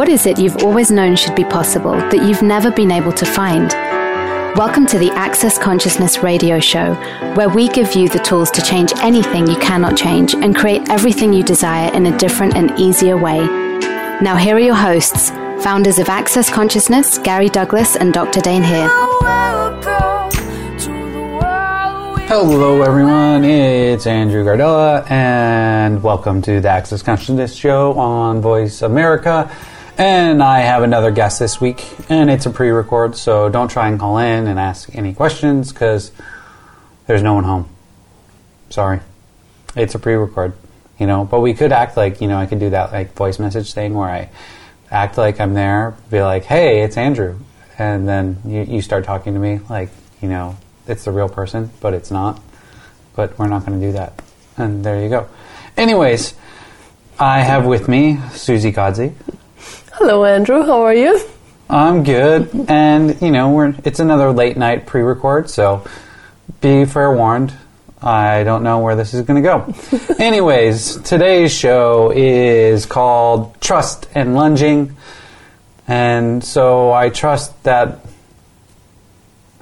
What is it you've always known should be possible that you've never been able to find? Welcome to the Access Consciousness radio show, where we give you the tools to change anything you cannot change and create everything you desire in a different and easier way. Now, here are your hosts, founders of Access Consciousness, Gary Douglas and Dr. Dain Heer. Hello, everyone. It's Andrew Gardella, and welcome to the Access Consciousness Show on Voice America. And I have another guest this week, and it's a pre record, so don't try and call in and ask any questions because there's no one home. Sorry. It's a pre record, you know, but we could act like, you know, I could do that like voice message thing where I act like I'm there, be like, hey, it's Andrew. And then you, you start talking to me like, you know, it's the real person, but it's not. But we're not going to do that. And there you go. Anyways, I have with me Susie Godsey. Hello, Andrew. How are you? I'm good, and you know, we're it's another late night pre-record, so be fair warned. I don't know where this is going to go. Anyways, today's show is called Trust and Lunging, and so I trust that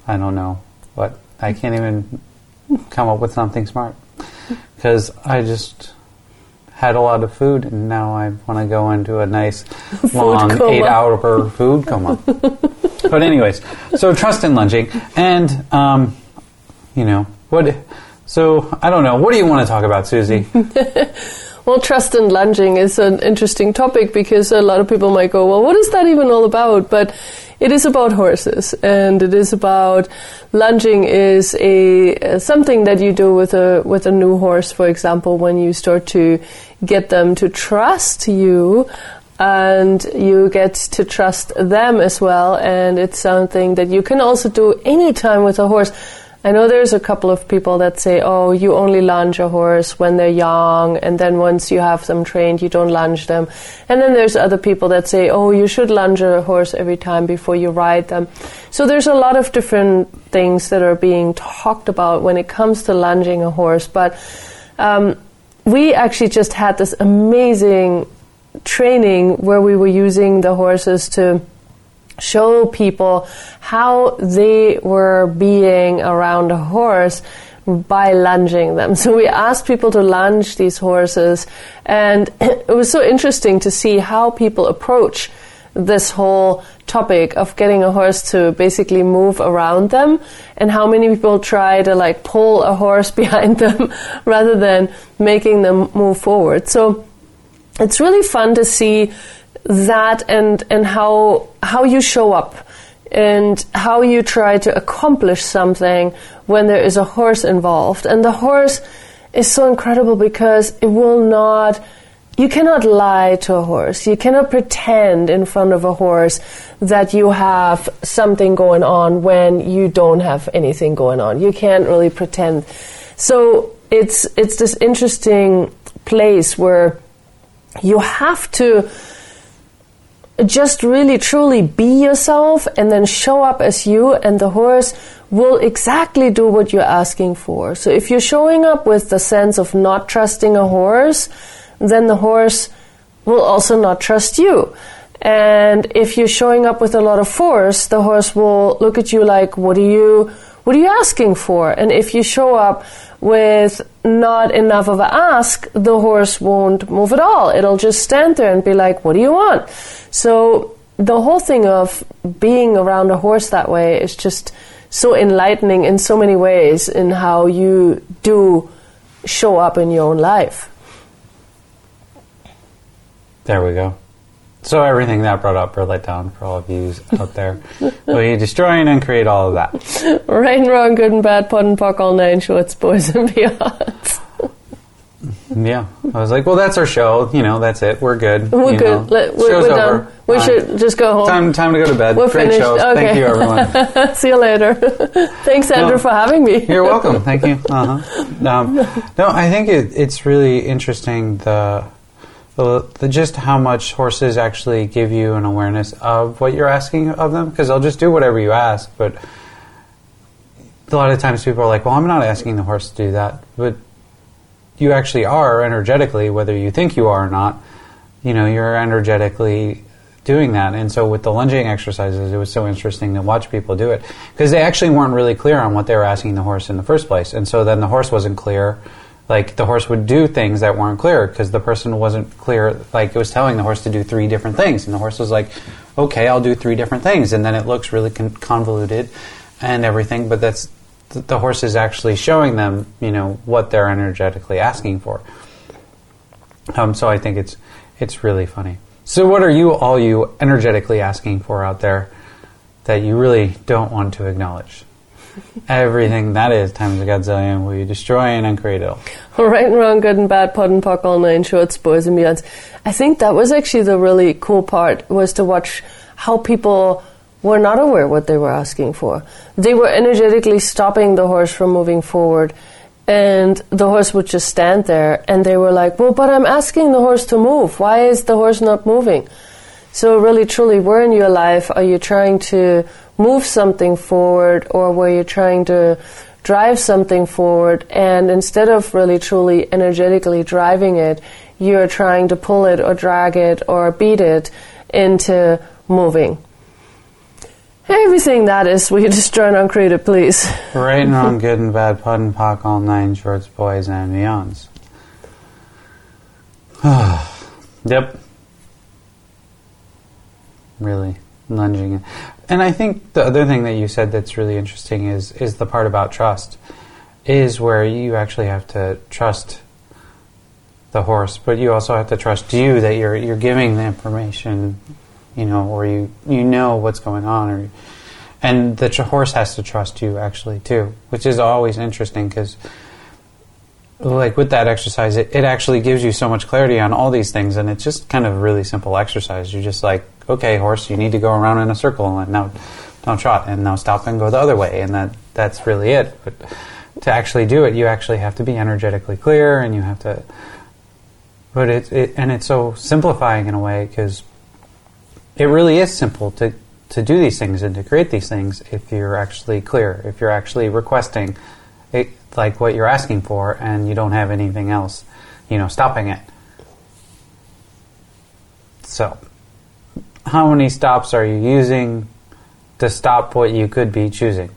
I don't know what I can't even come up with something smart because I just had a lot of food and now I want to go into a nice long coma. eight hour food coma. but anyways, so trust in lunging and um, you know what. So I don't know. What do you want to talk about, Susie? Well, trust and lunging is an interesting topic because a lot of people might go, well, what is that even all about? But it is about horses and it is about lunging is a something that you do with a with a new horse for example when you start to get them to trust you and you get to trust them as well and it's something that you can also do anytime with a horse I know there's a couple of people that say, oh, you only lunge a horse when they're young, and then once you have them trained, you don't lunge them. And then there's other people that say, oh, you should lunge a horse every time before you ride them. So there's a lot of different things that are being talked about when it comes to lunging a horse. But um, we actually just had this amazing training where we were using the horses to show people how they were being around a horse by lunging them. So we asked people to lunge these horses, and it was so interesting to see how people approach this whole topic of getting a horse to basically move around them and how many people try to like pull a horse behind them rather than making them move forward. So it's really fun to see that and and how how you show up and how you try to accomplish something when there is a horse involved. And the horse is so incredible because it will not you cannot lie to a horse. You cannot pretend in front of a horse that you have something going on when you don't have anything going on. You can't really pretend. So it's it's this interesting place where you have to just really truly be yourself and then show up as you and the horse will exactly do what you're asking for. So if you're showing up with the sense of not trusting a horse, then the horse will also not trust you. And if you're showing up with a lot of force, the horse will look at you like, what are you, what are you asking for? And if you show up with not enough of a ask, the horse won't move at all. It'll just stand there and be like, what do you want? So the whole thing of being around a horse that way is just so enlightening in so many ways in how you do show up in your own life. There we go. So everything that brought up, wrote that down for all of you out there. Will you destroy and uncreate all of that? Right and wrong, good and bad, POD and POC, all nine shorts, boys and beyonds. Yeah, I was like, well, that's our show. You know, that's it. We're good. We're you good. Let- we're, Show's we're over. done. We should just go home. Time, time to go to bed. We're Great finished. show. Okay. Thank you, everyone. See you later. Thanks, Andrew, No. for having me. You're welcome. Thank you. Uh-huh. Um, no, I think it, it's really interesting the, the the just how much horses actually give you an awareness of what you're asking of them because they'll just do whatever you ask. But a lot of times people are like, "Well, I'm not asking the horse to do that," but you actually are energetically, whether you think you are or not. You know, you're energetically doing that. And so with the lunging exercises, it was so interesting to watch people do it because they actually weren't really clear on what they were asking the horse in the first place. And so then the horse wasn't clear. Like the horse would do things that weren't clear because the person wasn't clear. Like it was telling the horse to do three different things, and the horse was like, "Okay, I'll do three different things," and then it looks really con- convoluted and everything. But that's the, the horse is actually showing them, you know, what they're energetically asking for. Um, so I think it's it's really funny. So what are you all you energetically asking for out there that you really don't want to acknowledge? Everything that is times a godzillion will you destroy and uncreate it all. right and wrong, good and bad, POD and POC, all nine shorts, boys and beyonds. I think that was actually the really cool part was to watch how people were not aware what they were asking for. They were energetically stopping the horse from moving forward and the horse would just stand there and they were like well but i'm asking the horse to move why is the horse not moving so really truly where in your life are you trying to move something forward or were you trying to drive something forward and instead of really truly energetically driving it you're trying to pull it or drag it or beat it into moving Everything that is, just join on creative, please? right and wrong, good and bad, POD and POC, all nine shorts, boys and beyonds. yep. Really lunging it. And I think the other thing that you said that's really interesting is is the part about trust. Is where you actually have to trust the horse, but you also have to trust you that you're you're giving the information you know, or you you know what's going on, or and the tr- horse has to trust you actually too, which is always interesting because like with that exercise, it, it actually gives you so much clarity on all these things, and it's just kind of a really simple exercise. You're just like, okay, horse, you need to go around in a circle, and now don't trot, and now stop and go the other way, and that that's really it. But to actually do it, you actually have to be energetically clear, and you have to. But it, it and it's so simplifying in a way because it really is simple to, to do these things and to create these things if you're actually clear, if you're actually requesting it, like what you're asking for and you don't have anything else, you know, stopping it. So, how many stops are you using to stop what you could be choosing?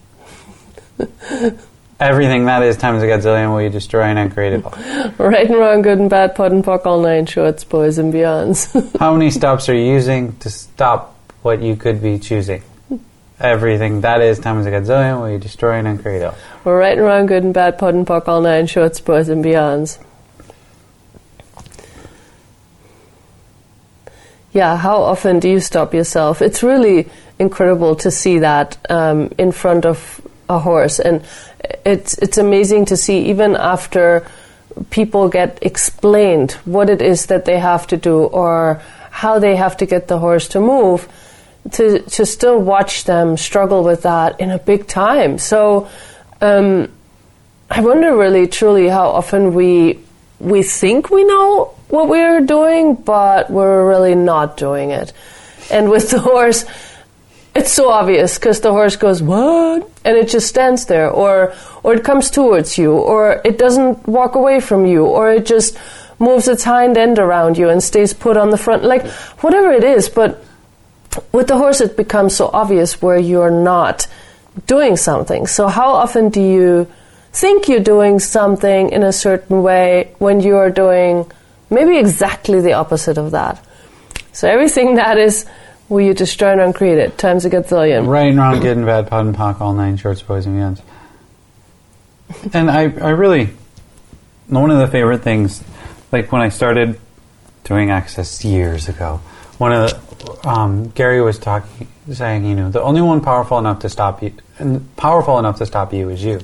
Everything that is times a godzillion will you destroy and uncreate it all. Right and wrong, good and bad, POD and POC, all nine shorts, boys and beyonds. How many stops are you using to stop what you could be choosing? Everything that is times a godzillion will you destroy and uncreate it all. right and wrong, good and bad, POD and POC, all nine shorts, boys and beyonds. Yeah, how often do you stop yourself? It's really incredible to see that um, in front of a horse, and it's it's amazing to see even after people get explained what it is that they have to do or how they have to get the horse to move to to still watch them struggle with that in a big time so um, I wonder really truly how often we we think we know what we're doing but we're really not doing it. And with the horse it's so obvious because the horse goes what? And it just stands there or or it comes towards you or it doesn't walk away from you or it just moves its hind end around you and stays put on the front like whatever it is but with the horse it becomes so obvious where you're not doing something. So how often do you think you're doing something in a certain way when you're doing maybe exactly the opposite of that so everything that is Will you destroy and uncreate it? Times a gazillion. Right and wrong, good and bad, POD and POC, all nine shorts, boys and beyonds. and I, I really, one of the favorite things, like when I started doing Access years ago, one of the, um, Gary was talking, saying, you know, the only one powerful enough to stop you, and powerful enough to stop you is you.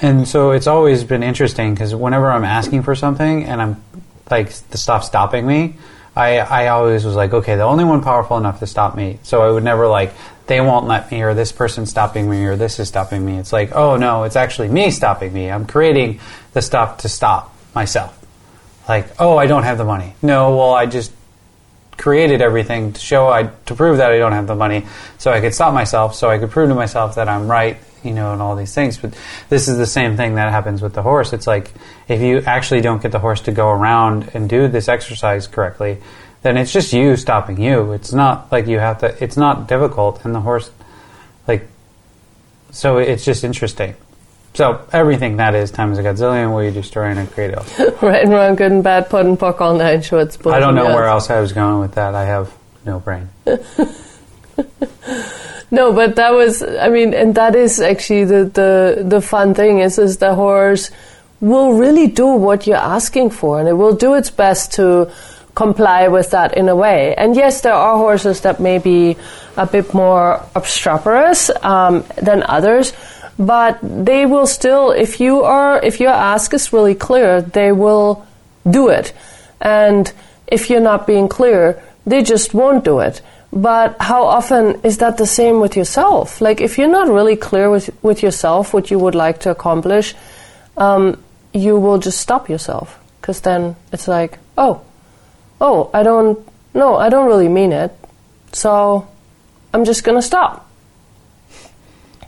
And so it's always been interesting because whenever I'm asking for something and I'm like the stuff stopping me, I, I always was like, okay, the only one powerful enough to stop me. So I would never like, they won't let me, or this person's stopping me, or this is stopping me. It's like, oh no, it's actually me stopping me. I'm creating the stuff to stop myself. Like, oh, I don't have the money. No, well, I just created everything to show I to prove that I don't have the money, so I could stop myself, so I could prove to myself that I'm right, you know, and all these things. But this is the same thing that happens with the horse. It's like if you actually don't get the horse to go around and do this exercise correctly, then it's just you stopping you. It's not like you have to. It's not difficult, and the horse, like, so it's just interesting. So everything that is times a gazillion will you destroy and create else. right and wrong, good and bad, POD and POC all nine shorts. boys I don't and know girls. where else I was going with that. I have no brain. No, but that was, I mean, and that is actually the, the, the fun thing is, is the horse will really do what you're asking for and it will do its best to comply with that in a way. And yes, there are horses that may be a bit more obstreperous um, than others, but they will still, if you are, if your ask is really clear, they will do it. And if you're not being clear, they just won't do it. But how often is that the same with yourself? Like, if you're not really clear with, with yourself what you would like to accomplish, um, you will just stop yourself. Because then it's like, oh, oh, I don't, no, I don't really mean it. So I'm just going to stop.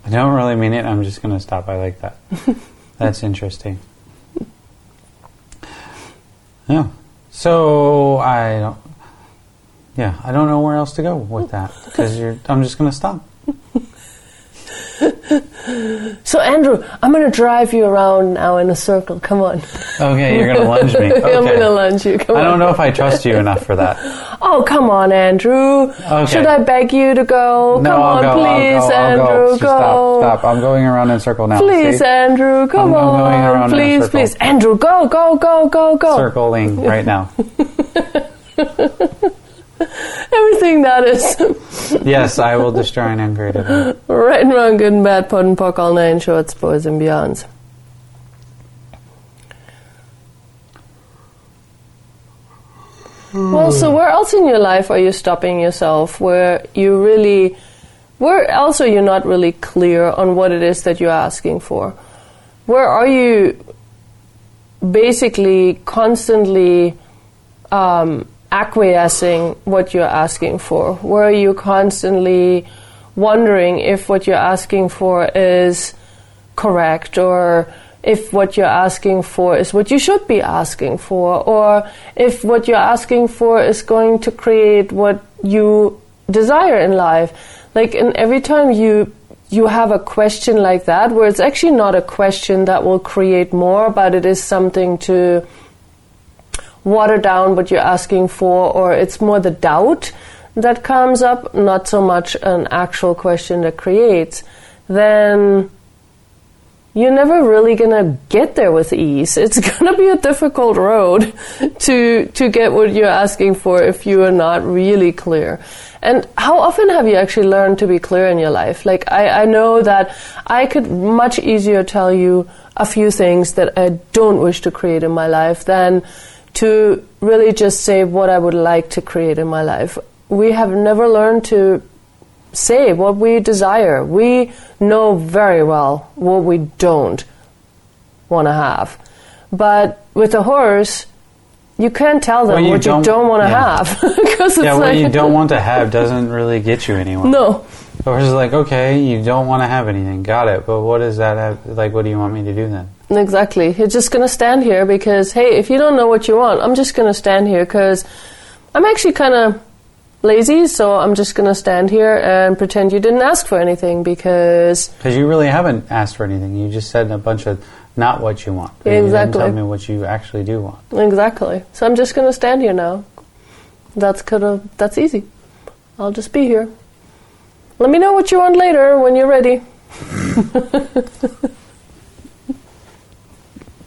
I don't really mean it. I'm just going to stop. I like that. That's interesting. Yeah. So I don't. Yeah, I don't know where else to go with that because you're. I'm just going to stop. So, Andrew, I'm going to drive you around now in a circle. Come on. Okay, you're going to lunge me. Okay. I'm going to lunge you. Come I on. don't know if I trust you enough for that. Oh, come on, Andrew. Okay. Should I beg you to go? No, come I'll on, go. please, I'll go. I'll Andrew. go. Go. Stop. Stop. I'm going around in a circle now. Please, See? Andrew. Come I'm going around on. in a Please, please. Andrew, go, go, go, go, go. Circling right now. Everything that is Yes, I will destroy and uncreate it. right and wrong, good and bad, POD and POC, all nine shorts, boys and beyonds. Well, so where else in your life are you stopping yourself? Where you really, where else are you not really clear on what it is that you're asking for? Where are you basically constantly um, acquiescing what you're asking for? Where are you constantly wondering if what you're asking for is correct or if what you're asking for is what you should be asking for or if what you're asking for is going to create what you desire in life like and every time you you have a question like that where it's actually not a question that will create more but it is something to water down what you're asking for, or it's more the doubt that comes up, not so much an actual question that creates, then you're never really gonna get there with ease. It's gonna be a difficult road to to get what you're asking for if you are not really clear. And how often have you actually learned to be clear in your life? Like I, I know that I could much easier tell you a few things that I don't wish to create in my life than to really just say what I would like to create in my life. We have never learned to say what we desire. We know very well what we don't want to have. But with a horse, you can't tell them What you what don't- don't want to yeah. have because it's Yeah, what like you don't want to have doesn't really get you anywhere. no. Or it's like, okay, you don't want to have anything, got it. But what does that have? Like, what do you want me to do then? Exactly. You're just going to stand here because, hey, if you don't know what you want, I'm just going to stand here because I'm actually kind of lazy, so I'm just going to stand here and pretend you didn't ask for anything because, Because you really haven't asked for anything. You just said a bunch of not what you want. And You Exactly. didn't tell me what you actually do want. exactly. So I'm just going to stand here now. That's kind of, that's easy. I'll just be here. Let me know what you want later when you're ready.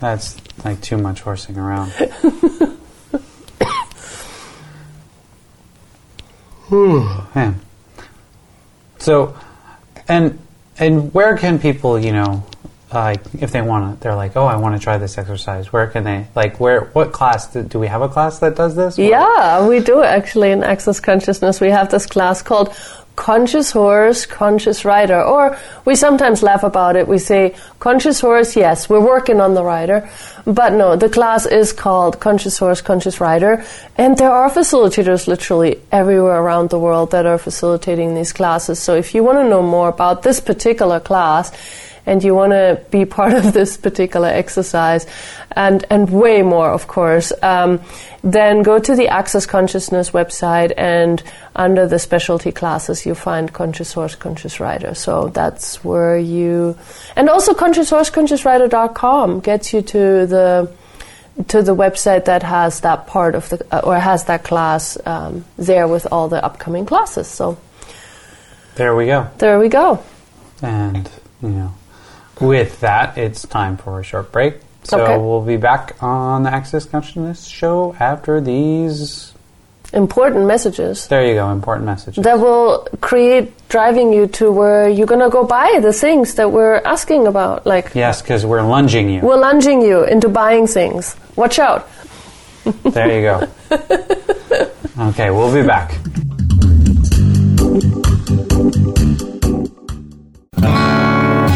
That's like too much horsing around. Hmm. Man. So, and and where can people, you know, like if they want to, they're like, oh, I want to try this exercise. Where can they, like, where, what class do, do we have a class that does this? Yeah, we do actually in Access Consciousness. We have this class called Conscious Horse, Conscious Rider, or we sometimes laugh about it. We say Conscious Horse, yes, we're working on the rider, but no, the class is called Conscious Horse, Conscious Rider, and there are facilitators literally everywhere around the world that are facilitating these classes. So if you want to know more about this particular class, and you want to be part of this particular exercise, and and way more, of course, um, then go to the Access Consciousness website, and under the specialty classes, you find Conscious Horse, Conscious Rider. So that's where you, and also Conscious Horse, Conscious Rider.com gets you to the to the website that has that part of the uh, or has that class um, there with all the upcoming classes. So there we go. There we go. And you know, with that, it's time for a short break. So Okay. we'll be back on the Access Consciousness show after these. Important messages There you go, important messages. that will create driving you to where you're gonna go buy the things that we're asking about. Like yes, because we're lunging you. we're lunging you into buying things. Watch out. There you go. okay, we'll be back.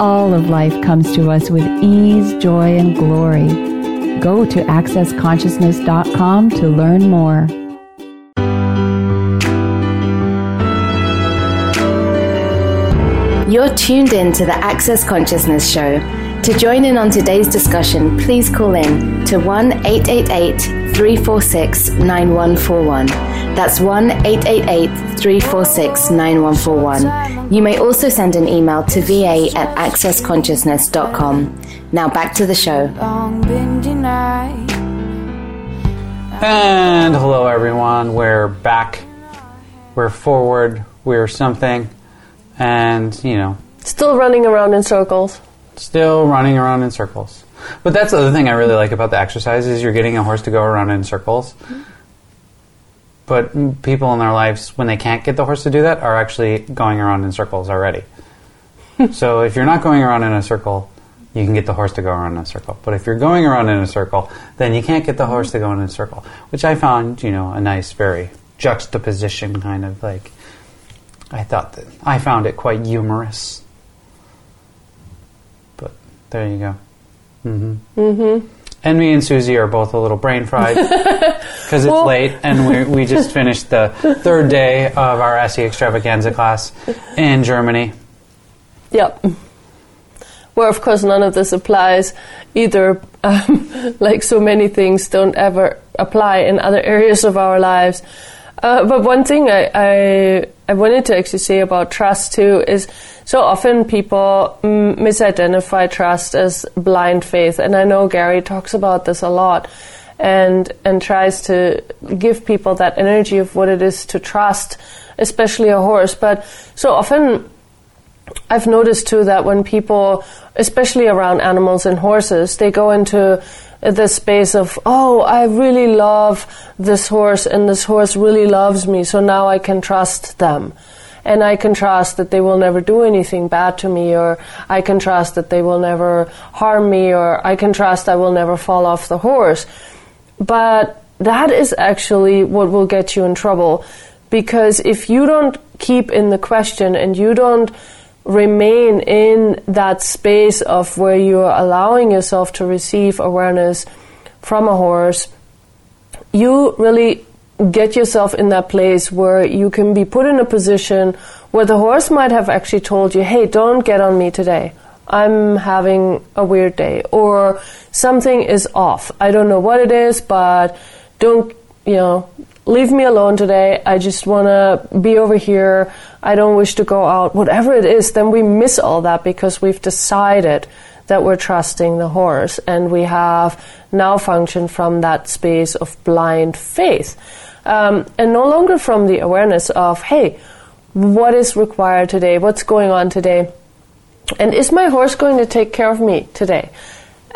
All of life comes to us with ease, joy, and glory. Go to AccessConsciousness.com to learn more. You're tuned in to the Access Consciousness Show. To join in on today's discussion, please call in to 1 888 346 9141. That's 1 888 346 9141. You may also send an email to va at accessconsciousness.com. Now back to the show. long been denied. And hello, everyone. We're back. We're forward. We're something. And, you know, Still running around in circles. still running around in circles. But that's the other thing I really like about the exercise is you're getting a horse to go around in circles. But people in their lives, when they can't get the horse to do that, are actually going around in circles already. so if you're not going around in a circle, you can get the horse to go around in a circle. But if you're going around in a circle, then you can't get the horse to go in a circle, which I found, you know, a nice, very juxtaposition kind of like. I thought that I found it quite humorous. But there you go. Mm-hmm. Mm-hmm. And me and Susie are both a little brain fried because it's Well- late, and we we just finished the third day of our SE Extravaganza class in Germany. Yep. Where, of course, none of this applies either. Um, like so many things don't ever apply in other areas of our lives. Uh, but one thing I, I I wanted to actually say about trust too is so often people mm, misidentify trust as blind faith, and I know Gary talks about this a lot, and and tries to give people that energy of what it is to trust, especially a horse. But so often I've noticed too that when people, especially around animals and horses, they go into the space of, oh, I really love this horse and this horse really loves me, so now I can trust them. And I can trust that they will never do anything bad to me, or I can trust that they will never harm me, or I can trust I will never fall off the horse. But that is actually what will get you in trouble. Because if you don't keep in the question and you don't remain in that space of where you're allowing yourself to receive awareness from a horse, you really get yourself in that place where you can be put in a position where the horse might have actually told you, hey, don't get on me today. I'm having a weird day. Or something is off. I don't know what it is, but don't, you know, leave me alone today. I just want to be over here. I don't wish to go out. Whatever it is, then we miss all that because we've decided that we're trusting the horse and we have now functioned from that space of blind faith. Um, and no longer from the awareness of, hey, what is required today? What's going on today? And is my horse going to take care of me today?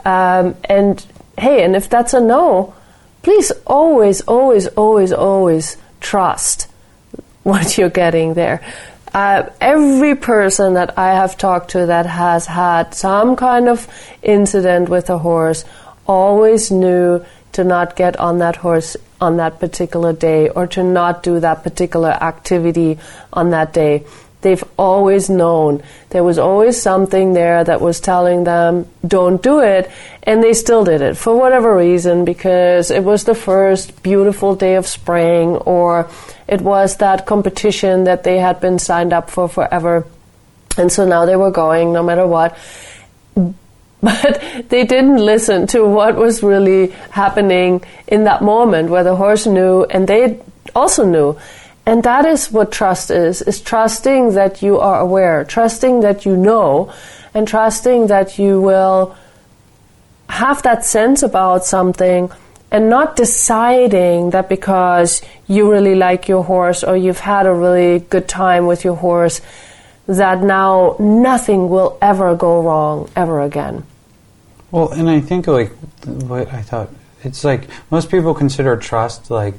Um, and hey, and if that's a no, please always, always, always, always trust what you're getting there. Uh, every person that I have talked to that has had some kind of incident with a horse always knew to not get on that horse on that particular day or to not do that particular activity on that day. They've always known. There was always something there that was telling them, don't do it. And they still did it for whatever reason, because it was the first beautiful day of spring, or it was that competition that they had been signed up for forever. And so now they were going no matter what. But they didn't listen to what was really happening in that moment where the horse knew and they also knew. And that is what trust is, is trusting that you are aware, trusting that you know, and trusting that you will have that sense about something and not deciding that because you really like your horse or you've had a really good time with your horse that now nothing will ever go wrong ever again. Well, and I think like what I thought it's like most people consider trust like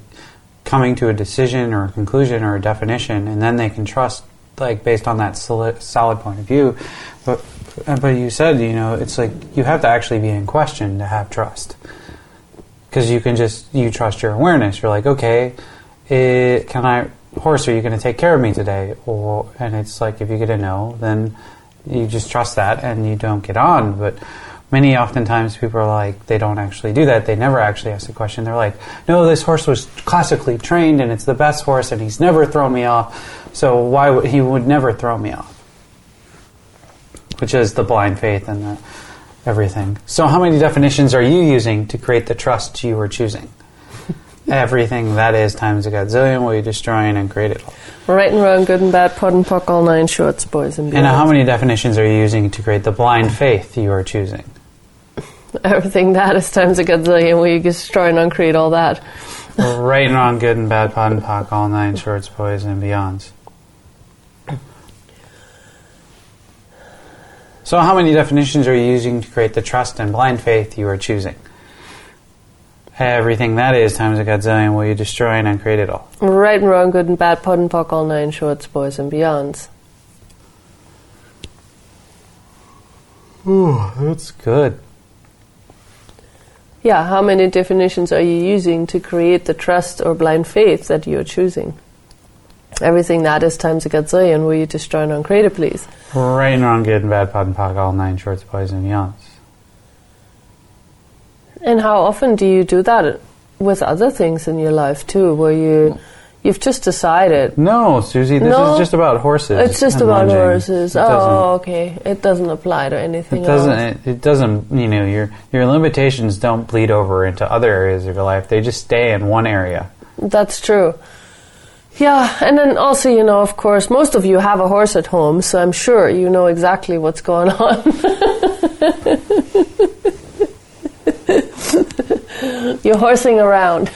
coming to a decision or a conclusion or a definition, and then they can trust like based on that solid, point of view. But but you said you know it's like you have to actually be in question to have trust because you can just you trust your awareness. You're like okay, it, can I horse? Are you going to take care of me today? Or and it's like if you get a no, then you just trust that and you don't get on. But many oftentimes people are like they don't actually do that. They never actually ask the question. They're like no this horse was classically trained and it's the best horse and he's never thrown me off. So why would he would never throw me off. Which is the blind faith and the everything. So how many definitions are you using to create the trust you are choosing everything that is times a godzillion will you destroy and create it all Right and wrong, good and bad, POD and POC, all nine shorts, boys and beyond. and how many definitions are you using to create the blind faith you are choosing Everything that is times a godzillion, we destroy and uncreate all that. right and wrong, good and bad, POD and POC, all nine shorts, boys and beyonds. So, how many definitions are you using to create the trust and blind faith you are choosing? Everything that is times a godzillion will you destroy and uncreate it all. Right and wrong, good and bad, POD and POC, all nine shorts, boys and beyonds. Ooh, that's good. Yeah, how many definitions are you using to create the trust or blind faith that you're choosing? Everything that is times a godzillion will you destroy and uncreate it, please? Right and wrong, good and bad, POD and POC, all nine shorts, boys and beyonds. And how often do you do that with other things in your life too, where you you've just decided No, Susie, this No. is just about horses. it's just about lunging. horses? It Oh, okay. It doesn't apply to anything It doesn't. else. It, it doesn't. You know, your your limitations don't bleed over into other areas of your life. They just stay in one area. That's true. Yeah, and then also, you know, of course, most of you have a horse at home, so I'm sure you know exactly what's going on. You're horsing around.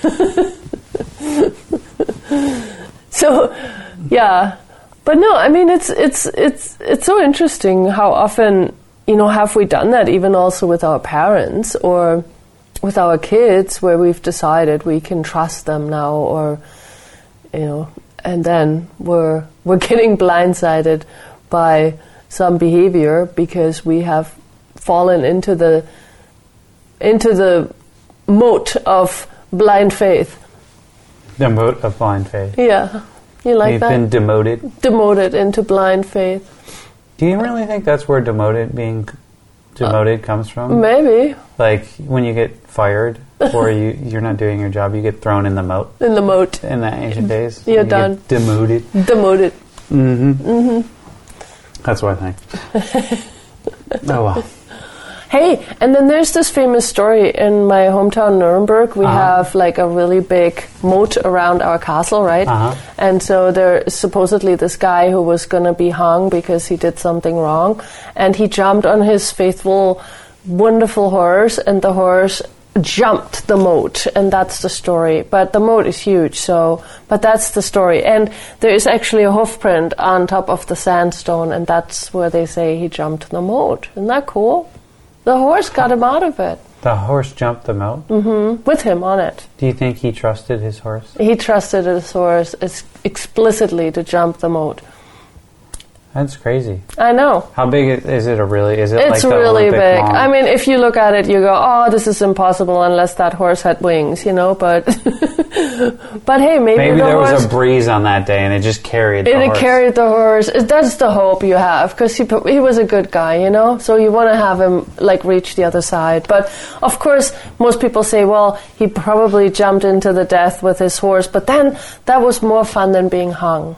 so, yeah. But no, I mean it's it's it's it's so interesting how often, you know, have we done that even also with our parents or with our kids where we've decided we can trust them now, or you know, and then we're we're getting blindsided by some behavior because we have fallen into the into the moat of blind faith. The moat of blind faith. Yeah, you like that. You've that? been demoted. Demoted into blind faith. Do you really think that's where demoted being demoted comes from? Maybe Like when you get fired or you you're not doing your job, you get thrown in the moat in the moat. in the ancient days. You're You done. demoted. Demoted. Mhm. Mm-hmm. That's what I think. oh well. Hey, and then there's this famous story in my hometown Nuremberg. We Uh-huh. have like a really big moat around our castle, right? Uh-huh. And so there is supposedly this guy who was going to be hung because he did something wrong, and he jumped on his faithful, wonderful horse, and the horse jumped the moat, and that's the story. But the moat is huge, so but that's the story. And there is actually a hoof print on top of the sandstone, and that's where they say he jumped the moat. Isn't that cool? The horse got him out of it The horse jumped the moat. Mm. with him on it. Do you think he trusted his horse? He trusted his horse ex- explicitly to jump the moat. That's crazy. I know. How big is it? A really? Is it It's like really Olympic big. long? I mean, if you look at it, you go, "Oh, this is impossible unless that horse had wings," you know. But, but hey, maybe, maybe the there horse, was a breeze on that day and it just carried the it horse. carried the horse. That's the hope you have because he he was a good guy, you know. So you want to have him like reach the other side. But of course, most people say, "Well, he probably jumped into the death with his horse," but then that was more fun than being hung.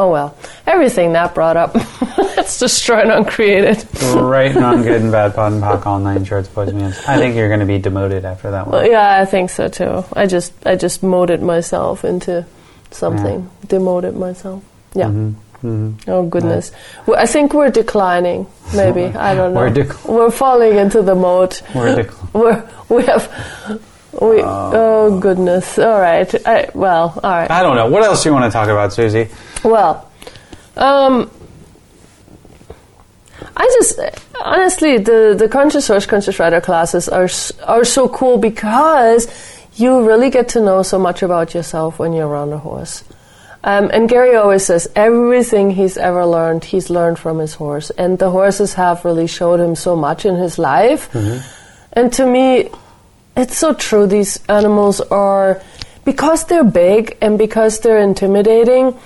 Oh well, everything that brought up. Let's destroy and uncreate it. right, non good and bad pod and POC all nine shorts, boys and. I think you're going to be demoted after that one. Yeah, I think so too. I just I just moded myself into something. Demoted myself. Yeah. Mm-hmm. Oh goodness. I think we're declining. Maybe I don't know. We're dec- We're falling into the mode. We're dec- We're we have. We, oh goodness! All right. I, well, all right. I don't know. What else do you want to talk about, Susie? Well, um, I just honestly the the conscious horse conscious rider classes are are so cool because you really get to know so much about yourself when you're around a horse. Um, and Gary always says everything he's ever learned, he's learned from his horse, and the horses have really showed him so much in his life. And to me, it's so true. These animals are because they're big and because they're intimidating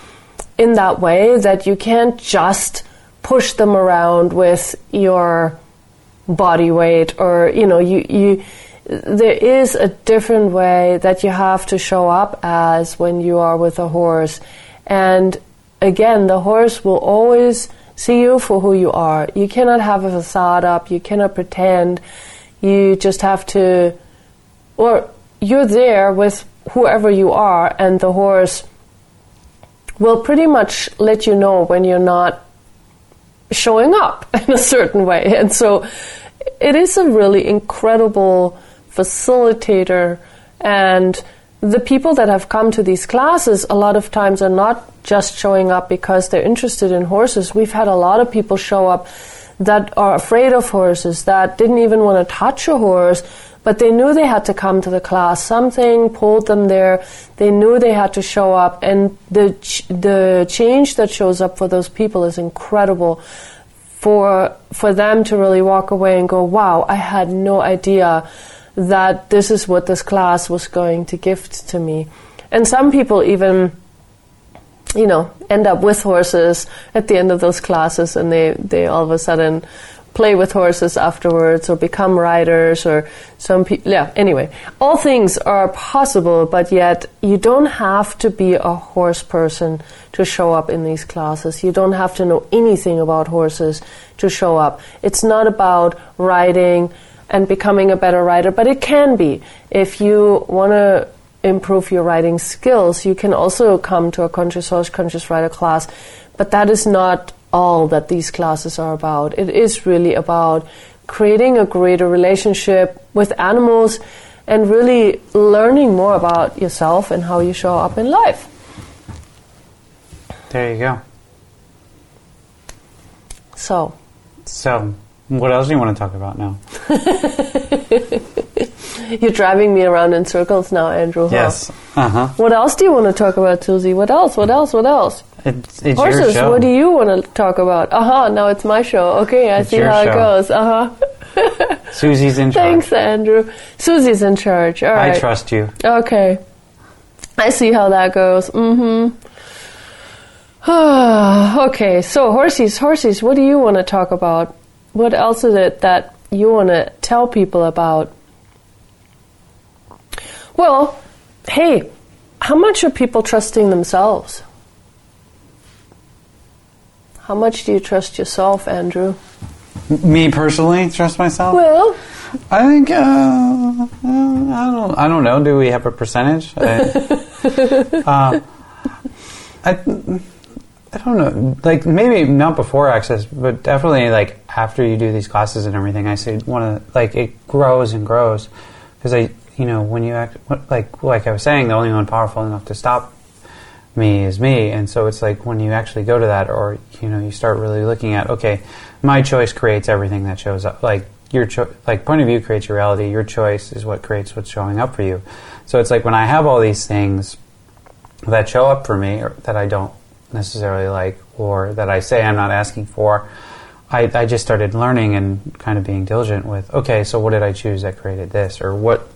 in that way that you can't just push them around with your body weight or you know you you there is a different way that you have to show up as when you are with a horse. And again the horse will always see you for who you are. You cannot have a facade up. You cannot pretend. You just have to or you're there with whoever you are and the horse will pretty much let you know when you're not showing up in a certain way. And so it is a really incredible facilitator. And the people that have come to these classes a lot of times are not just showing up because they're interested in horses. We've had a lot of people show up that are afraid of horses, that didn't even want to touch a horse, but they knew they had to come to the class. Something pulled them there. They knew they had to show up, and the ch- the change that shows up for those people is incredible. For for them to really walk away and go, "Wow, I had no idea that this is what this class was going to gift to me." And some people even you know, end up with horses at the end of those classes and they, they all of a sudden play with horses afterwards or become riders or some people, yeah, anyway. All things are possible, but yet you don't have to be a horse person to show up in these classes. You don't have to know anything about horses to show up. It's not about riding and becoming a better rider, but it can be. If you want to improve your writing skills, you can also come to a conscious horse, conscious rider class. But that is not all that these classes are about. It is really about creating a greater relationship with animals and really learning more about yourself and how you show up in life. There you go. So, So, what else do you want to talk about now? You're driving me around in circles now, Andrew. huh? Yes. Uh huh. What else do you want to talk about, Susie? What else? What else? What else? It's, it's your Horses. show. What do you want to talk about? Uh huh. Now it's my show. Okay, I It's see your how show. it goes. Uh huh. Susie's in charge. Thanks, Andrew. Susie's in charge. All right. I trust you. Okay. I see how that goes. Mm-hmm. okay, so horsies, horsies, what do you want to talk about? What else is it that you want to tell people about? Well, hey, how much are people trusting themselves? How much do you trust yourself, Andrew? Me personally, trust myself. Well, I think uh, I don't. I don't know. Do we have a percentage? I, uh, I, I don't know. Like maybe not before access, but definitely like after you do these classes and everything. I say one of like it grows and grows because I, you know, when you act like like I was saying, the only one powerful enough to stop me is me and so it's like when you actually go to that or you know you start really looking at okay my choice creates everything that shows up like your cho- like point of view creates your reality your choice is what creates what's showing up for you so it's like when i have all these things that show up for me or that i don't necessarily like or that i say i'm not asking for I, I just started learning and kind of being diligent with okay so what did i choose that created this or what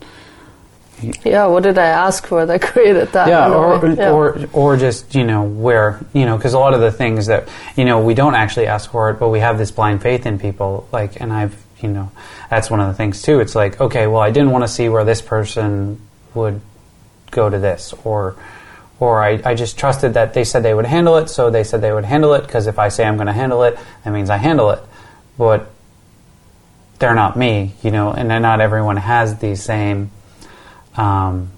yeah, what did I ask for that created that? yeah, or. Yeah. or or just you know where you know because a lot of the things that you know we don't actually ask for it, but we have this blind faith in people. Like, and I've you know that's one of the things too. It's like okay, well, I didn't want to see where this person would go to this, or or I, I just trusted that they said they would handle it, so they said they would handle it because if I say I'm going to handle it, that means I handle it, but they're not me, you know, and not everyone has the same um,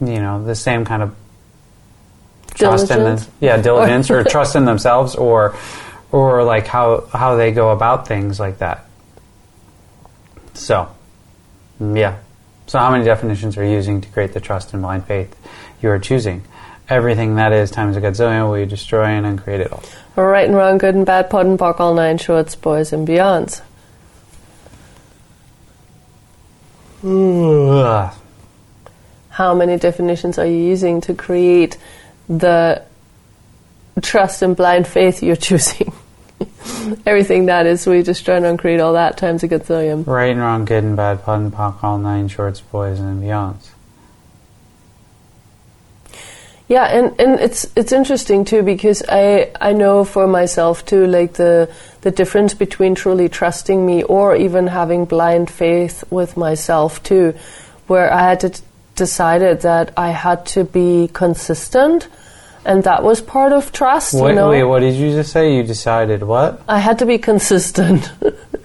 you know, the same kind of trust in them, yeah, diligence or trust in themselves, or or like how how they go about things like that. So, yeah. So, how many definitions are you using to create the trust and blind faith you are choosing? Everything that is times a gazillion will you destroy and uncreate it all. Right and wrong, good and bad, POD and POC, all nine shorts, boys and beyonds. How many definitions are you using to create the trust and blind faith you're choosing? Everything that is, we just try and create all that times a gazillion. Right and wrong, good and bad, POD and POC, all nine shorts, boys and beyonds. Yeah, and, and it's it's interesting too because I I know for myself too like the the difference between truly trusting me or even having blind faith with myself too, where I had to t- decided that I had to be consistent, and that was part of trust. Wait, you know, wait, what did you just say? You decided what? I had to be consistent.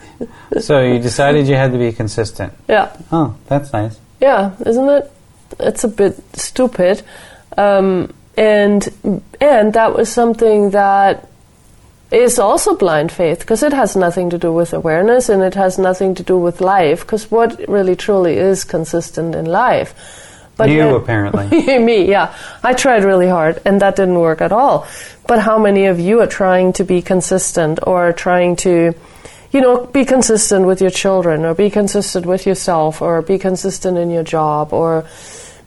so you decided you had to be consistent. yeah, Oh, that's nice. yeah, isn't it? It's a bit stupid, um, and and that was something that is also blind faith because it has nothing to do with awareness and it has nothing to do with life because what really truly is consistent in life. You yet- apparently. me, yeah. I tried really hard and that didn't work at all. But how many of you are trying to be consistent or trying to, you know, be consistent with your children or be consistent with yourself or be consistent in your job or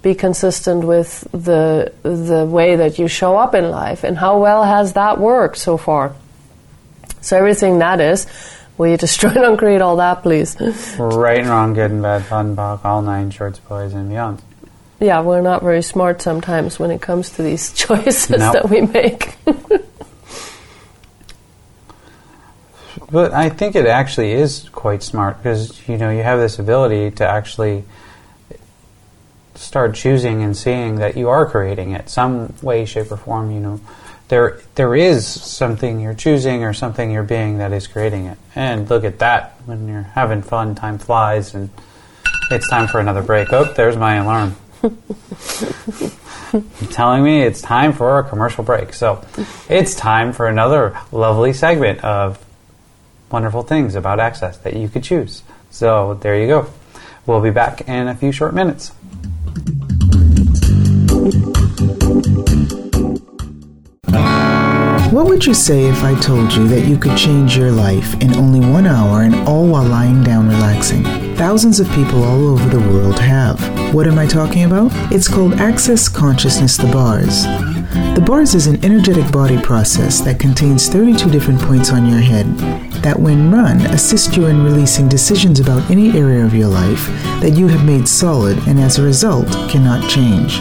be consistent with the the way that you show up in life and how well has that worked so far? So everything that is, will you destroy and uncreate all that, please? right and wrong, good and bad, fun, bog, all nine shorts, boys and beyond. Yeah, we're not very smart sometimes when it comes to these choices No. that we make. But I think it actually is quite smart because you know you have this ability to actually start choosing and seeing that you are creating it some way, shape, or form. You know, there there is something you're choosing or something you're being that is creating it. And look at that when you're having fun, time flies, and it's time for another break. Oh, there's my alarm. Telling me it's time for a commercial break. So it's time for another lovely segment of wonderful things about access that you could choose. So there you go. We'll be back in a few short minutes. What would you say if I told you that you could change your life in only one hour and all while lying down relaxing? Thousands of people all over the world have. What am I talking about? It's called Access Consciousness The Bars. The bars is an energetic body process that contains 32 different points on your head that, when run, assist you in releasing decisions about any area of your life that you have made solid and as a result cannot change.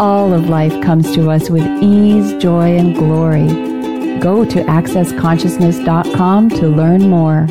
all of life comes to us with ease, joy, and glory. Go to accessconsciousness.com to learn more.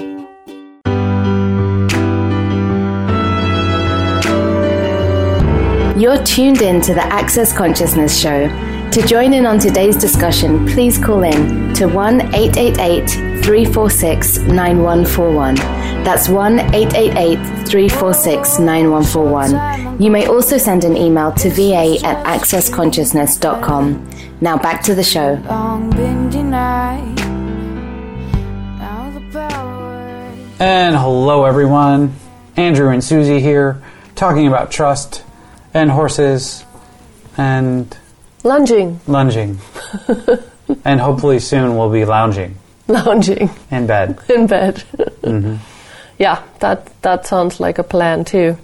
You're tuned in to the Access Consciousness Show. To join in on today's discussion, please call in to 1 888 346 9141. That's 1 888 346 9141. You may also send an email to va at accessconsciousness.com. Now back to the show. And hello, everyone. Andrew and Susie here, talking about trust and horses and Lunging. lunging. and hopefully soon we'll be lounging Lounging in bed. in bed. Mm-hmm. Yeah, that that sounds like a plan too.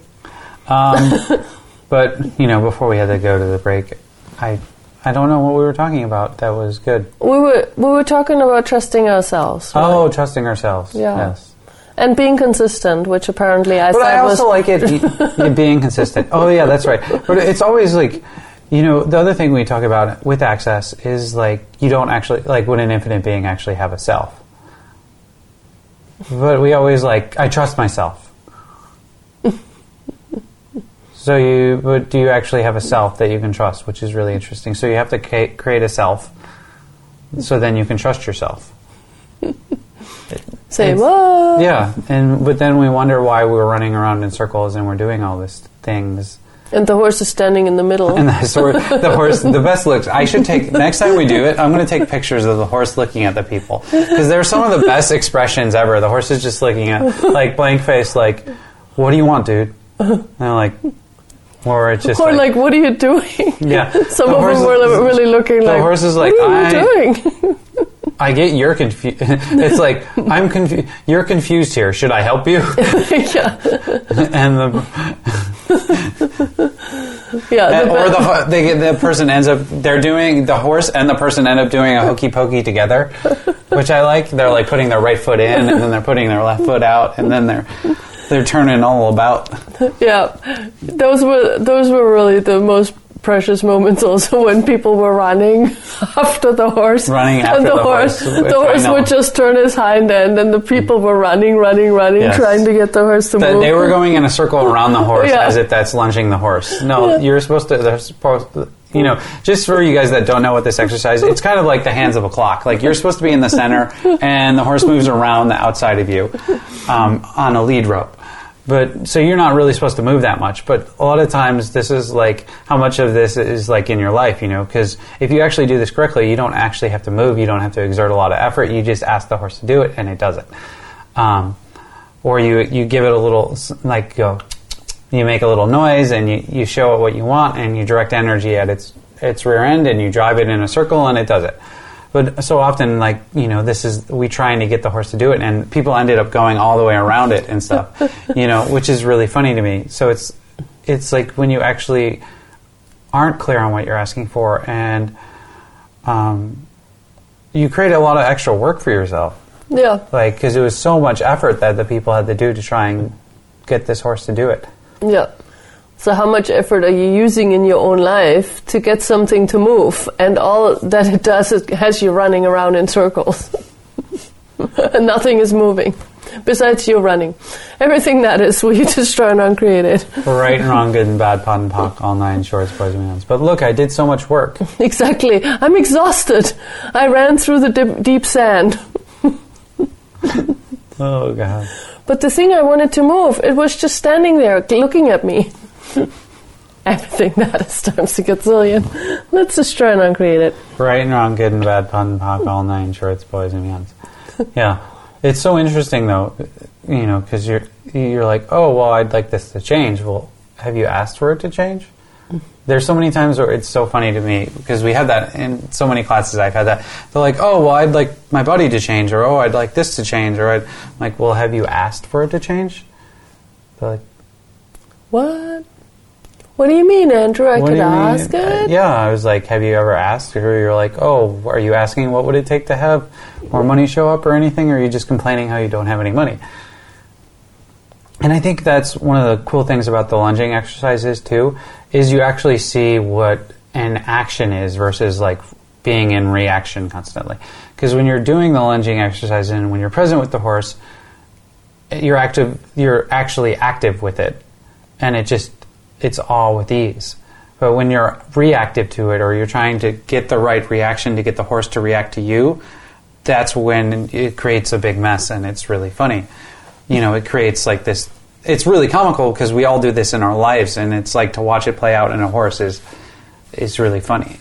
Um, but you know, before we had to go to the break, I I don't know what we were talking about. That was good. We were we were talking about trusting ourselves. right? Oh, trusting ourselves. Yeah. Yes. And being consistent, which apparently I But I also like it being consistent. Oh yeah, that's right. But it's always like, you know, the other thing we talk about with access is like you don't actually like would an infinite being actually have a self? But we always like I trust myself. so you, but do you actually have a self that you can trust, which is really interesting. So you have to ca- create a self, so then you can trust yourself. say, "Whoa." Yeah, and but then we wonder why we're running around in circles and we're doing all these things. And the horse is standing in the middle. And the, sort the horse, the best looks. I should take next time we do it. I'm going to take pictures of the horse looking at the people because they're some of the best expressions ever. The horse is just looking at like blank face, like, "What do you want, dude?" And they're like, or it's just or like, what are you doing? yeah. Some The of them were is- really looking the like, horse is like, what are you I- doing? I get you're confused. it's like I'm confused. You're confused here. Should I help you? yeah, and the yeah. And- the or the they, get- the person ends up they're doing the horse and the person end up doing a hokey pokey together, which I like. They're like putting their right foot in and then they're putting their left foot out and then they're they're turning all about. Yeah, those were those were really the most precious moments. Also, when people were running after the horse, Running and after the, the horse, the horse would just turn his hind end, and the people were running, running, running, Yes. trying to get the horse to That move. they were going in a circle around the horse Yeah. as if that's lunging the horse. No, you're supposed to. They're supposed. To, You know, just for you guys that don't know what this exercise, it's kind of like the hands of a clock. Like you're supposed to be in the center, and the horse moves around the outside of you um, on a lead rope. But so you're not really supposed to move that much. But a lot of times, this is like how much of this is like in your life, you know? Because if you actually do this correctly, you don't actually have to move. You don't have to exert a lot of effort. You just ask the horse to do it, and it does it. Um, or you you give it a little like go you make a little noise and you, you show it what you want and you direct energy at its its rear end and you drive it in a circle and it does it. But so often, like you know, this is we trying to get the horse to do it, and people ended up going all the way around it and stuff, you know, which is really funny to me. So it's it's like when you actually aren't clear on what you're asking for, and um, you create a lot of extra work for yourself, Yeah. like because it was so much effort that the people had to do to try and get this horse to do it. Yeah. So how much effort are you using in your own life to get something to move? And all that it does is has you running around in circles. nothing is moving. Besides you running. Everything that is, we just try and uncreate it. right and wrong, good and bad, POD and POC, all nine shorts, boys and men. But look, I did so much work. Exactly. I'm exhausted. I ran through the dip, deep sand. Oh god. But the thing I wanted to move, it was just standing there looking at me. Everything that is times a gazillion. Let's just try and uncreate it. Right and wrong, good and bad, POD and POC, hmm. all nine shorts, boys and men. Yeah, it's so interesting though, you know, because you're you're like, oh well, I'd like this to change. Well, have you asked for it to change? Hmm. There's so many times where it's so funny to me because we have that in so many classes. I've had that. They're like, oh well, I'd like my body to change, or oh, I'd like this to change, or I'd I'm like, well, have you asked for it to change? They're like, What? What do you mean, Andrew? I What could you mean? ask Uh, it? Yeah, I was like, have you ever asked? Or you're like, oh, are you asking what would it take to have more money show up or anything? Or are you just complaining how you don't have any money? And I think that's one of the cool things about the lunging exercises too, is you actually see what an action is versus like being in reaction constantly. Because when you're doing the lunging exercise and when you're present with the horse, you're active you're actually active with it and it just it's all with ease. But when you're reactive to it or you're trying to get the right reaction to get the horse to react to you that's when it creates a big mess and it's really funny. You know it creates like this it's really comical because we all do this in our lives and it's like to watch it play out in a horse is is really funny.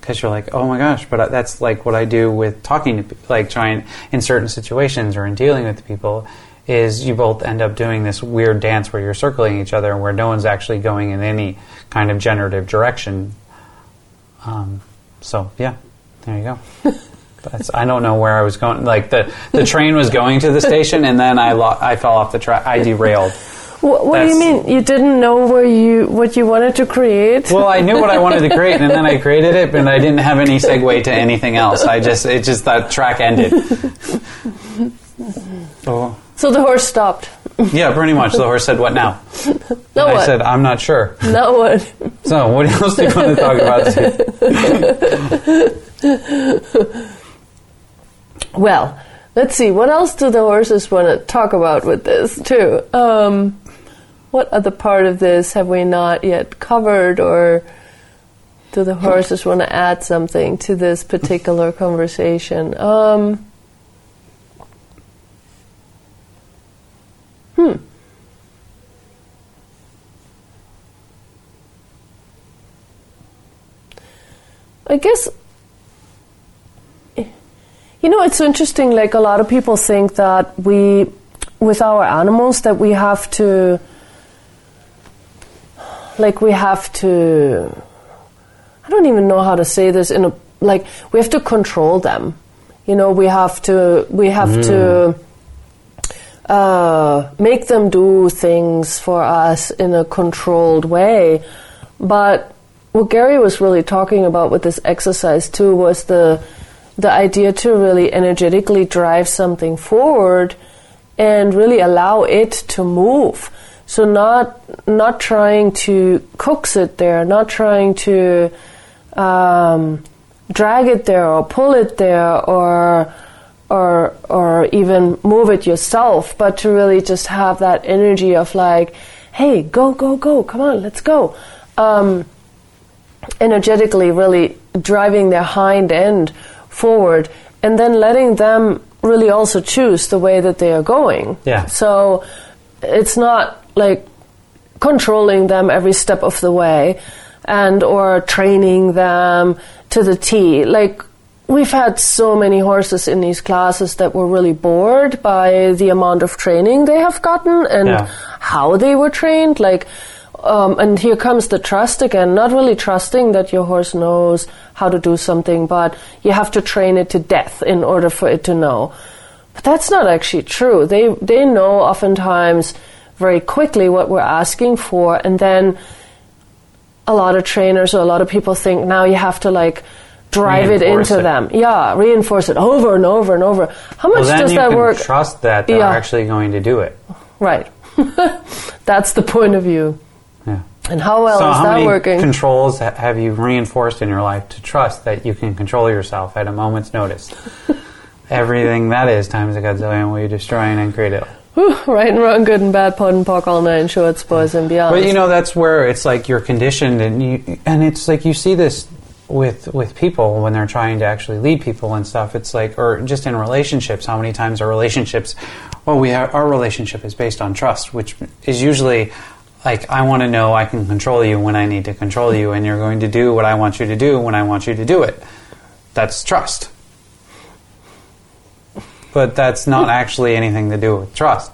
Because you're like, oh my gosh, but uh, that's like what I do with talking to, like trying in certain situations or in dealing with people, is you both end up doing this weird dance where you're circling each other and where no one's actually going in any kind of generative direction. Um, so yeah, there you go. That's, I don't know where I was going. Like the the train was going to the station, and then I lo- I fell off the track. I derailed. Wh- what do you mean? You didn't know where you what you wanted to create? Well, I knew what I wanted to create, and then I created it, but I didn't have any segue to anything else. I just it just that track ended. Oh, so the horse stopped. yeah, pretty much. The horse said, "What now?" Now I said, "I'm not sure." now what? So, what else do you want to talk about? Well, let's see. What else do the horses want to talk about with this too? Um, what other part of this have we not yet covered, or do the horses want to add something to this particular conversation? Um, hmm. I guess you know, it's interesting. Like a lot of people think that we, with our animals, that we have to, like we have to. I don't even know how to say this in a like we have to control them. You know, we have to we have to uh, make them do things for us in a controlled way. But what Gary was really talking about with this exercise too was the the idea to really energetically drive something forward and really allow it to move. So not not trying to coax it there, not trying to um, drag it there or pull it there or or or even move it yourself, but to really just have that energy of like, hey, go go go, come on, let's go. Um, energetically really driving their hind end forward and then letting them really also choose the way that they are going. Yeah. So it's not like controlling them every step of the way and or training them to the T. Like we've had so many horses in these classes that were really bored by the amount of training they have gotten and Yeah. how they were trained. Like, um, and here comes the trust again. Not really trusting that your horse knows how to do something, but you have to train it to death in order for it to know. But that's not actually true. They they know oftentimes very quickly what we're asking for, and then a lot of trainers or a lot of people think now you have to like drive it into it. them. Yeah, reinforce it over and over and over. How much Well, then does you that can work? trust that they're Yeah. actually going to do it. Right. That's the point of view. Yeah. And how well so is how that many working? controls have you reinforced in your life to trust that you can control yourself at a moment's notice? Everything that is times a godzillion will you destroy and create it. Whew, right and wrong, good and bad, POD and POC, all nine shorts, boys and beyond. But you know that's where it's like you're conditioned, and you and it's like you see this with with people when they're trying to actually lead people and stuff. It's like, or just in relationships, how many times are relationships? Well, we our relationship is based on trust, which is usually like I want to know I can control you when I need to control you, and you're going to do what I want you to do when I want you to do it. That's trust. But that's not actually anything to do with trust.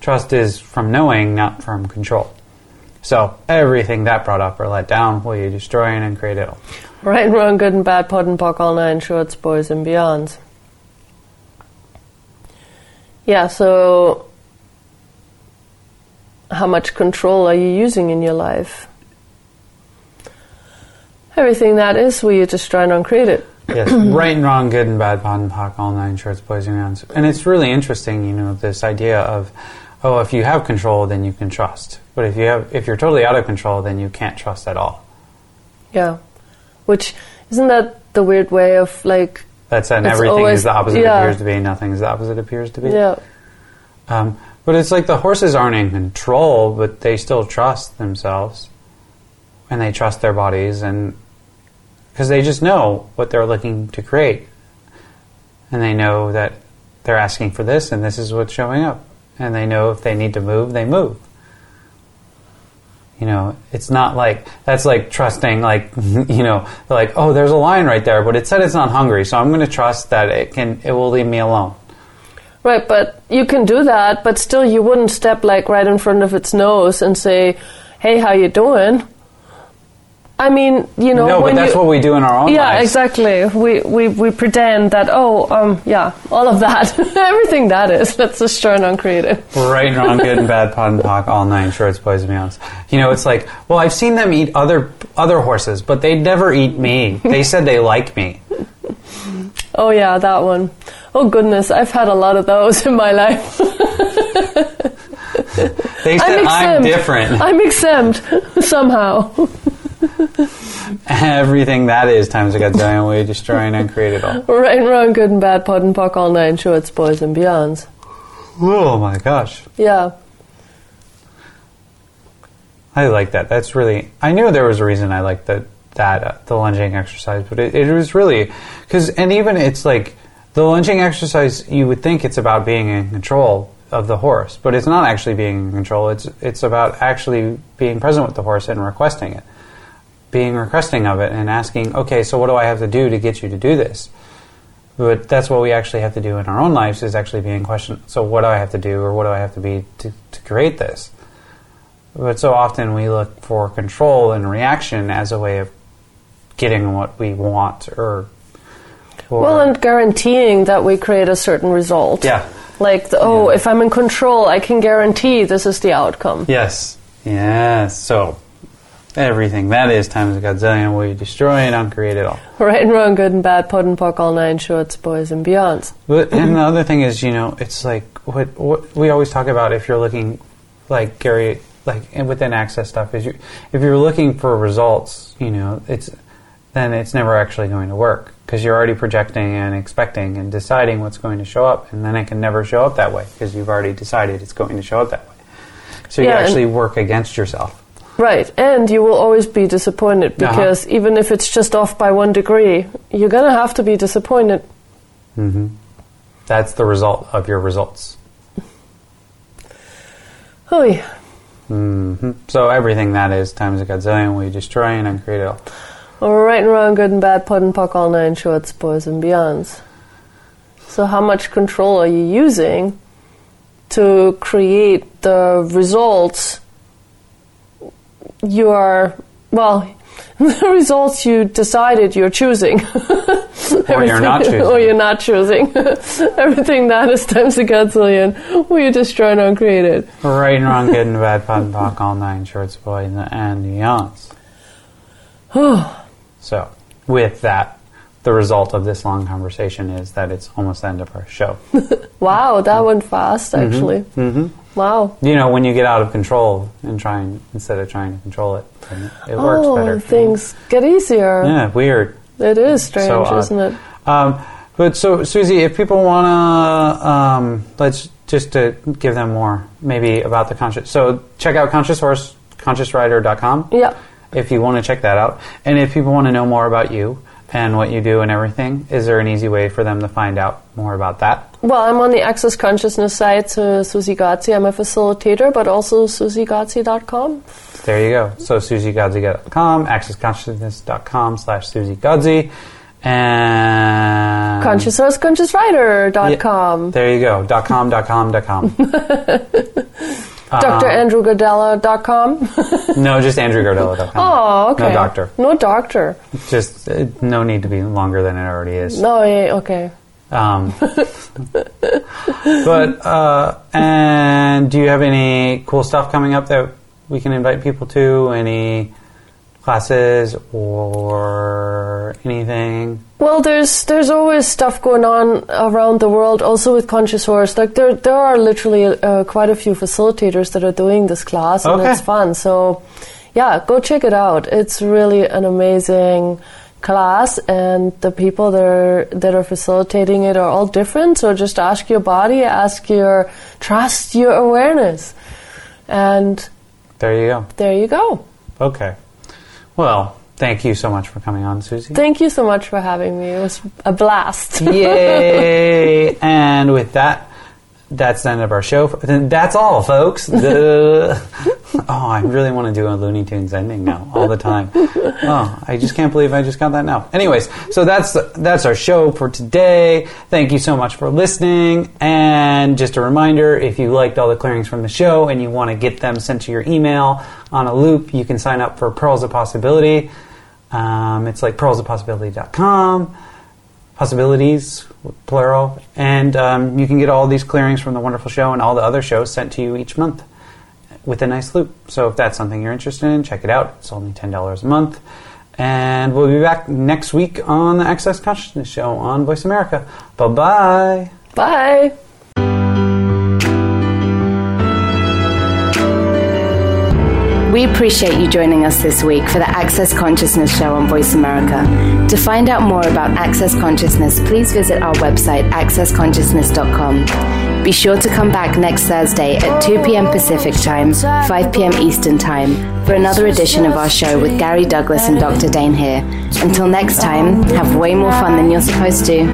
Trust is from knowing, not from control. So everything that brought up or let down, will you destroy and create it? Right and wrong, good and bad, POD and POC, all nine shorts, boys and beyonds. Yeah, so how much control are you using in your life? Everything that is, will you try and uncreate it? Yes, right and wrong, good and bad, POD and POC, all nine shorts, boys and rounds. And it's really interesting, you know, this idea of, oh, if you have control, then you can trust. But if you have, if you're totally out of control, then you can't trust at all. Yeah. Which, isn't that the weird way of like, That's and everything always- is the opposite yeah. appears to be, nothing is the opposite appears to be. yeah, Um, but it's like the horses aren't in control, but they still trust themselves, and they trust their bodies, and because they just know what they're looking to create, and they know that they're asking for this, and this is what's showing up, and they know if they need to move, they move. You know, it's not like that's like trusting, like you know, like oh, there's a lion right there, but it said it's not hungry, so I'm going to trust that it can, it will leave me alone. Right, but you can do that, but still you wouldn't step like right in front of its nose and say, "Hey, how you doing?" I mean, you know, no, when but that's you, what we do in our own yeah, lives. exactly. We, we we pretend that oh, um, yeah, all of that, everything that is. Let's just try and uncreate it. Right and wrong, good and bad, POD and POC, all nine shorts, boys and beyonds. You know, it's like, well, I've seen them eat other other horses, but they never eat me. They said they like me. Oh yeah, that one. Oh goodness, I've had a lot of those in my life. They said I'm I'm, different. I'm exempt somehow. Everything that is times a godzillion, we destroy and uncreate it all. right and wrong, good and bad, POD and POC, all nine shorts, boys and beyonds. Oh my gosh. Yeah. I like that. That's really. I knew there was a reason I liked that that uh, the lunging exercise, but it, it was really because and even it's like the lunging exercise. You would think it's about being in control of the horse, but it's not actually being in control. It's it's about actually being present with the horse and requesting it, being requesting of it, and asking, okay, so what do I have to do to get you to do this? But that's what we actually have to do in our own lives is actually being questioned. So what do I have to do, or what do I have to be to, to create this? But so often we look for control and reaction as a way of getting what we want or. or Well, and guaranteeing that we create a certain result. yeah. Like, the, oh, Yeah. if I'm in control, I can guarantee this is the outcome. Yes. Yes. So everything that is time times a godzillion we destroy and uncreate it all. Right and wrong, good and bad, POD and POC, all nine shorts, boys and beyonds. But and the other thing is, you know, it's like what what we always talk about. If you're looking, like Gary, like within access stuff, is you if you're looking for results, you know, it's then it's never actually going to work because you're already projecting and expecting and deciding what's going to show up, and then it can never show up that way because you've already decided it's going to show up that way. So you Yeah, and- actually work against yourself. Right, and you will always be disappointed Uh-huh. because even if it's just off by one degree, you're gonna have to be disappointed. hmm That's the result of your results. Oh yeah. hmm So everything that is times a godzillion, we destroy and uncreate it all. Or right and wrong, good and bad, POD and POC, all nine shorts, boys and beyonds. So, how much control are you using to create the results you are, well, the results you decided you're choosing? Or you're not choosing. or you're not choosing. Everything that is times a you're just trying to create it. Right and wrong, good and bad, and POC, all nine shorts, boys and beyonds. so, with that, the result of this long conversation is that it's almost the end of our show. Wow, that went fast, actually. hmm Wow. You know, when you get out of control and trying instead of trying to control it, it works oh, better. things get easier. Yeah, weird. It is strange, So isn't it? Um, but so, Susie, if people want to, um, let's just to give them more, maybe about the conscious. So check out Conscious Horse, consciousrider.com. Yeah. If you want to check that out, and if people want to know more about you and what you do and everything, is there an easy way for them to find out more about that? Well, I'm on the Access Consciousness site, so Susie Gazzi. I'm a facilitator, but also susiegazzi.com. There you go. So SusieGazzi.com, accessconsciousness.com slash Susie and Conscious Horse, consciousrider.com. There you go. Dot com. Dot com. Dot com. DrAndrewGardella.com. no, just AndrewGardella.com. oh, okay. No doctor. No doctor. Just uh, no need to be longer than it already is. No, yeah, okay. Um, but uh, and do you have any cool stuff coming up that we can invite people to? Any classes or anything? Well, there's there's always stuff going on around the world, also with Conscious Horse. Like there there are literally uh, quite a few facilitators that are doing this class, and it's fun. So, yeah, go check it out. It's really an amazing class, and the people that are that are facilitating it are all different. So just ask your body, ask your trust, your awareness, and There you go. there you go. Okay. Well, thank you so much for coming on, Susie. Thank you so much for having me. It was a blast. Yay! and with that, that's the end of our show. That's all, folks. Oh, I really want to do a Looney Tunes ending now, all the time. Oh, I just can't believe I just got that now. Anyways, so that's that's our show for today. Thank you so much for listening. And just a reminder, if you liked all the clearings from the show and you want to get them sent to your email on a loop, you can sign up for Pearls of Possibility. Um, it's like pearlsofpossibility.com possibilities, plural, and um, you can get all these clearings from the wonderful show and all the other shows sent to you each month with a nice loop. So if that's something you're interested in, check it out. It's only ten dollars a month, and we'll be back next week on the Access Consciousness Show on Voice America. Bye bye. Bye. We appreciate you joining us this week for the Access Consciousness Show on Voice America. To find out more about Access Consciousness, please visit our website, accessconsciousness.com. Be sure to come back next Thursday at 2 p.m. Pacific Time, 5 p.m. Eastern Time, for another edition of our show with Gary Douglas and Dr. Dain Heer. Until next time, have way more fun than you're supposed to.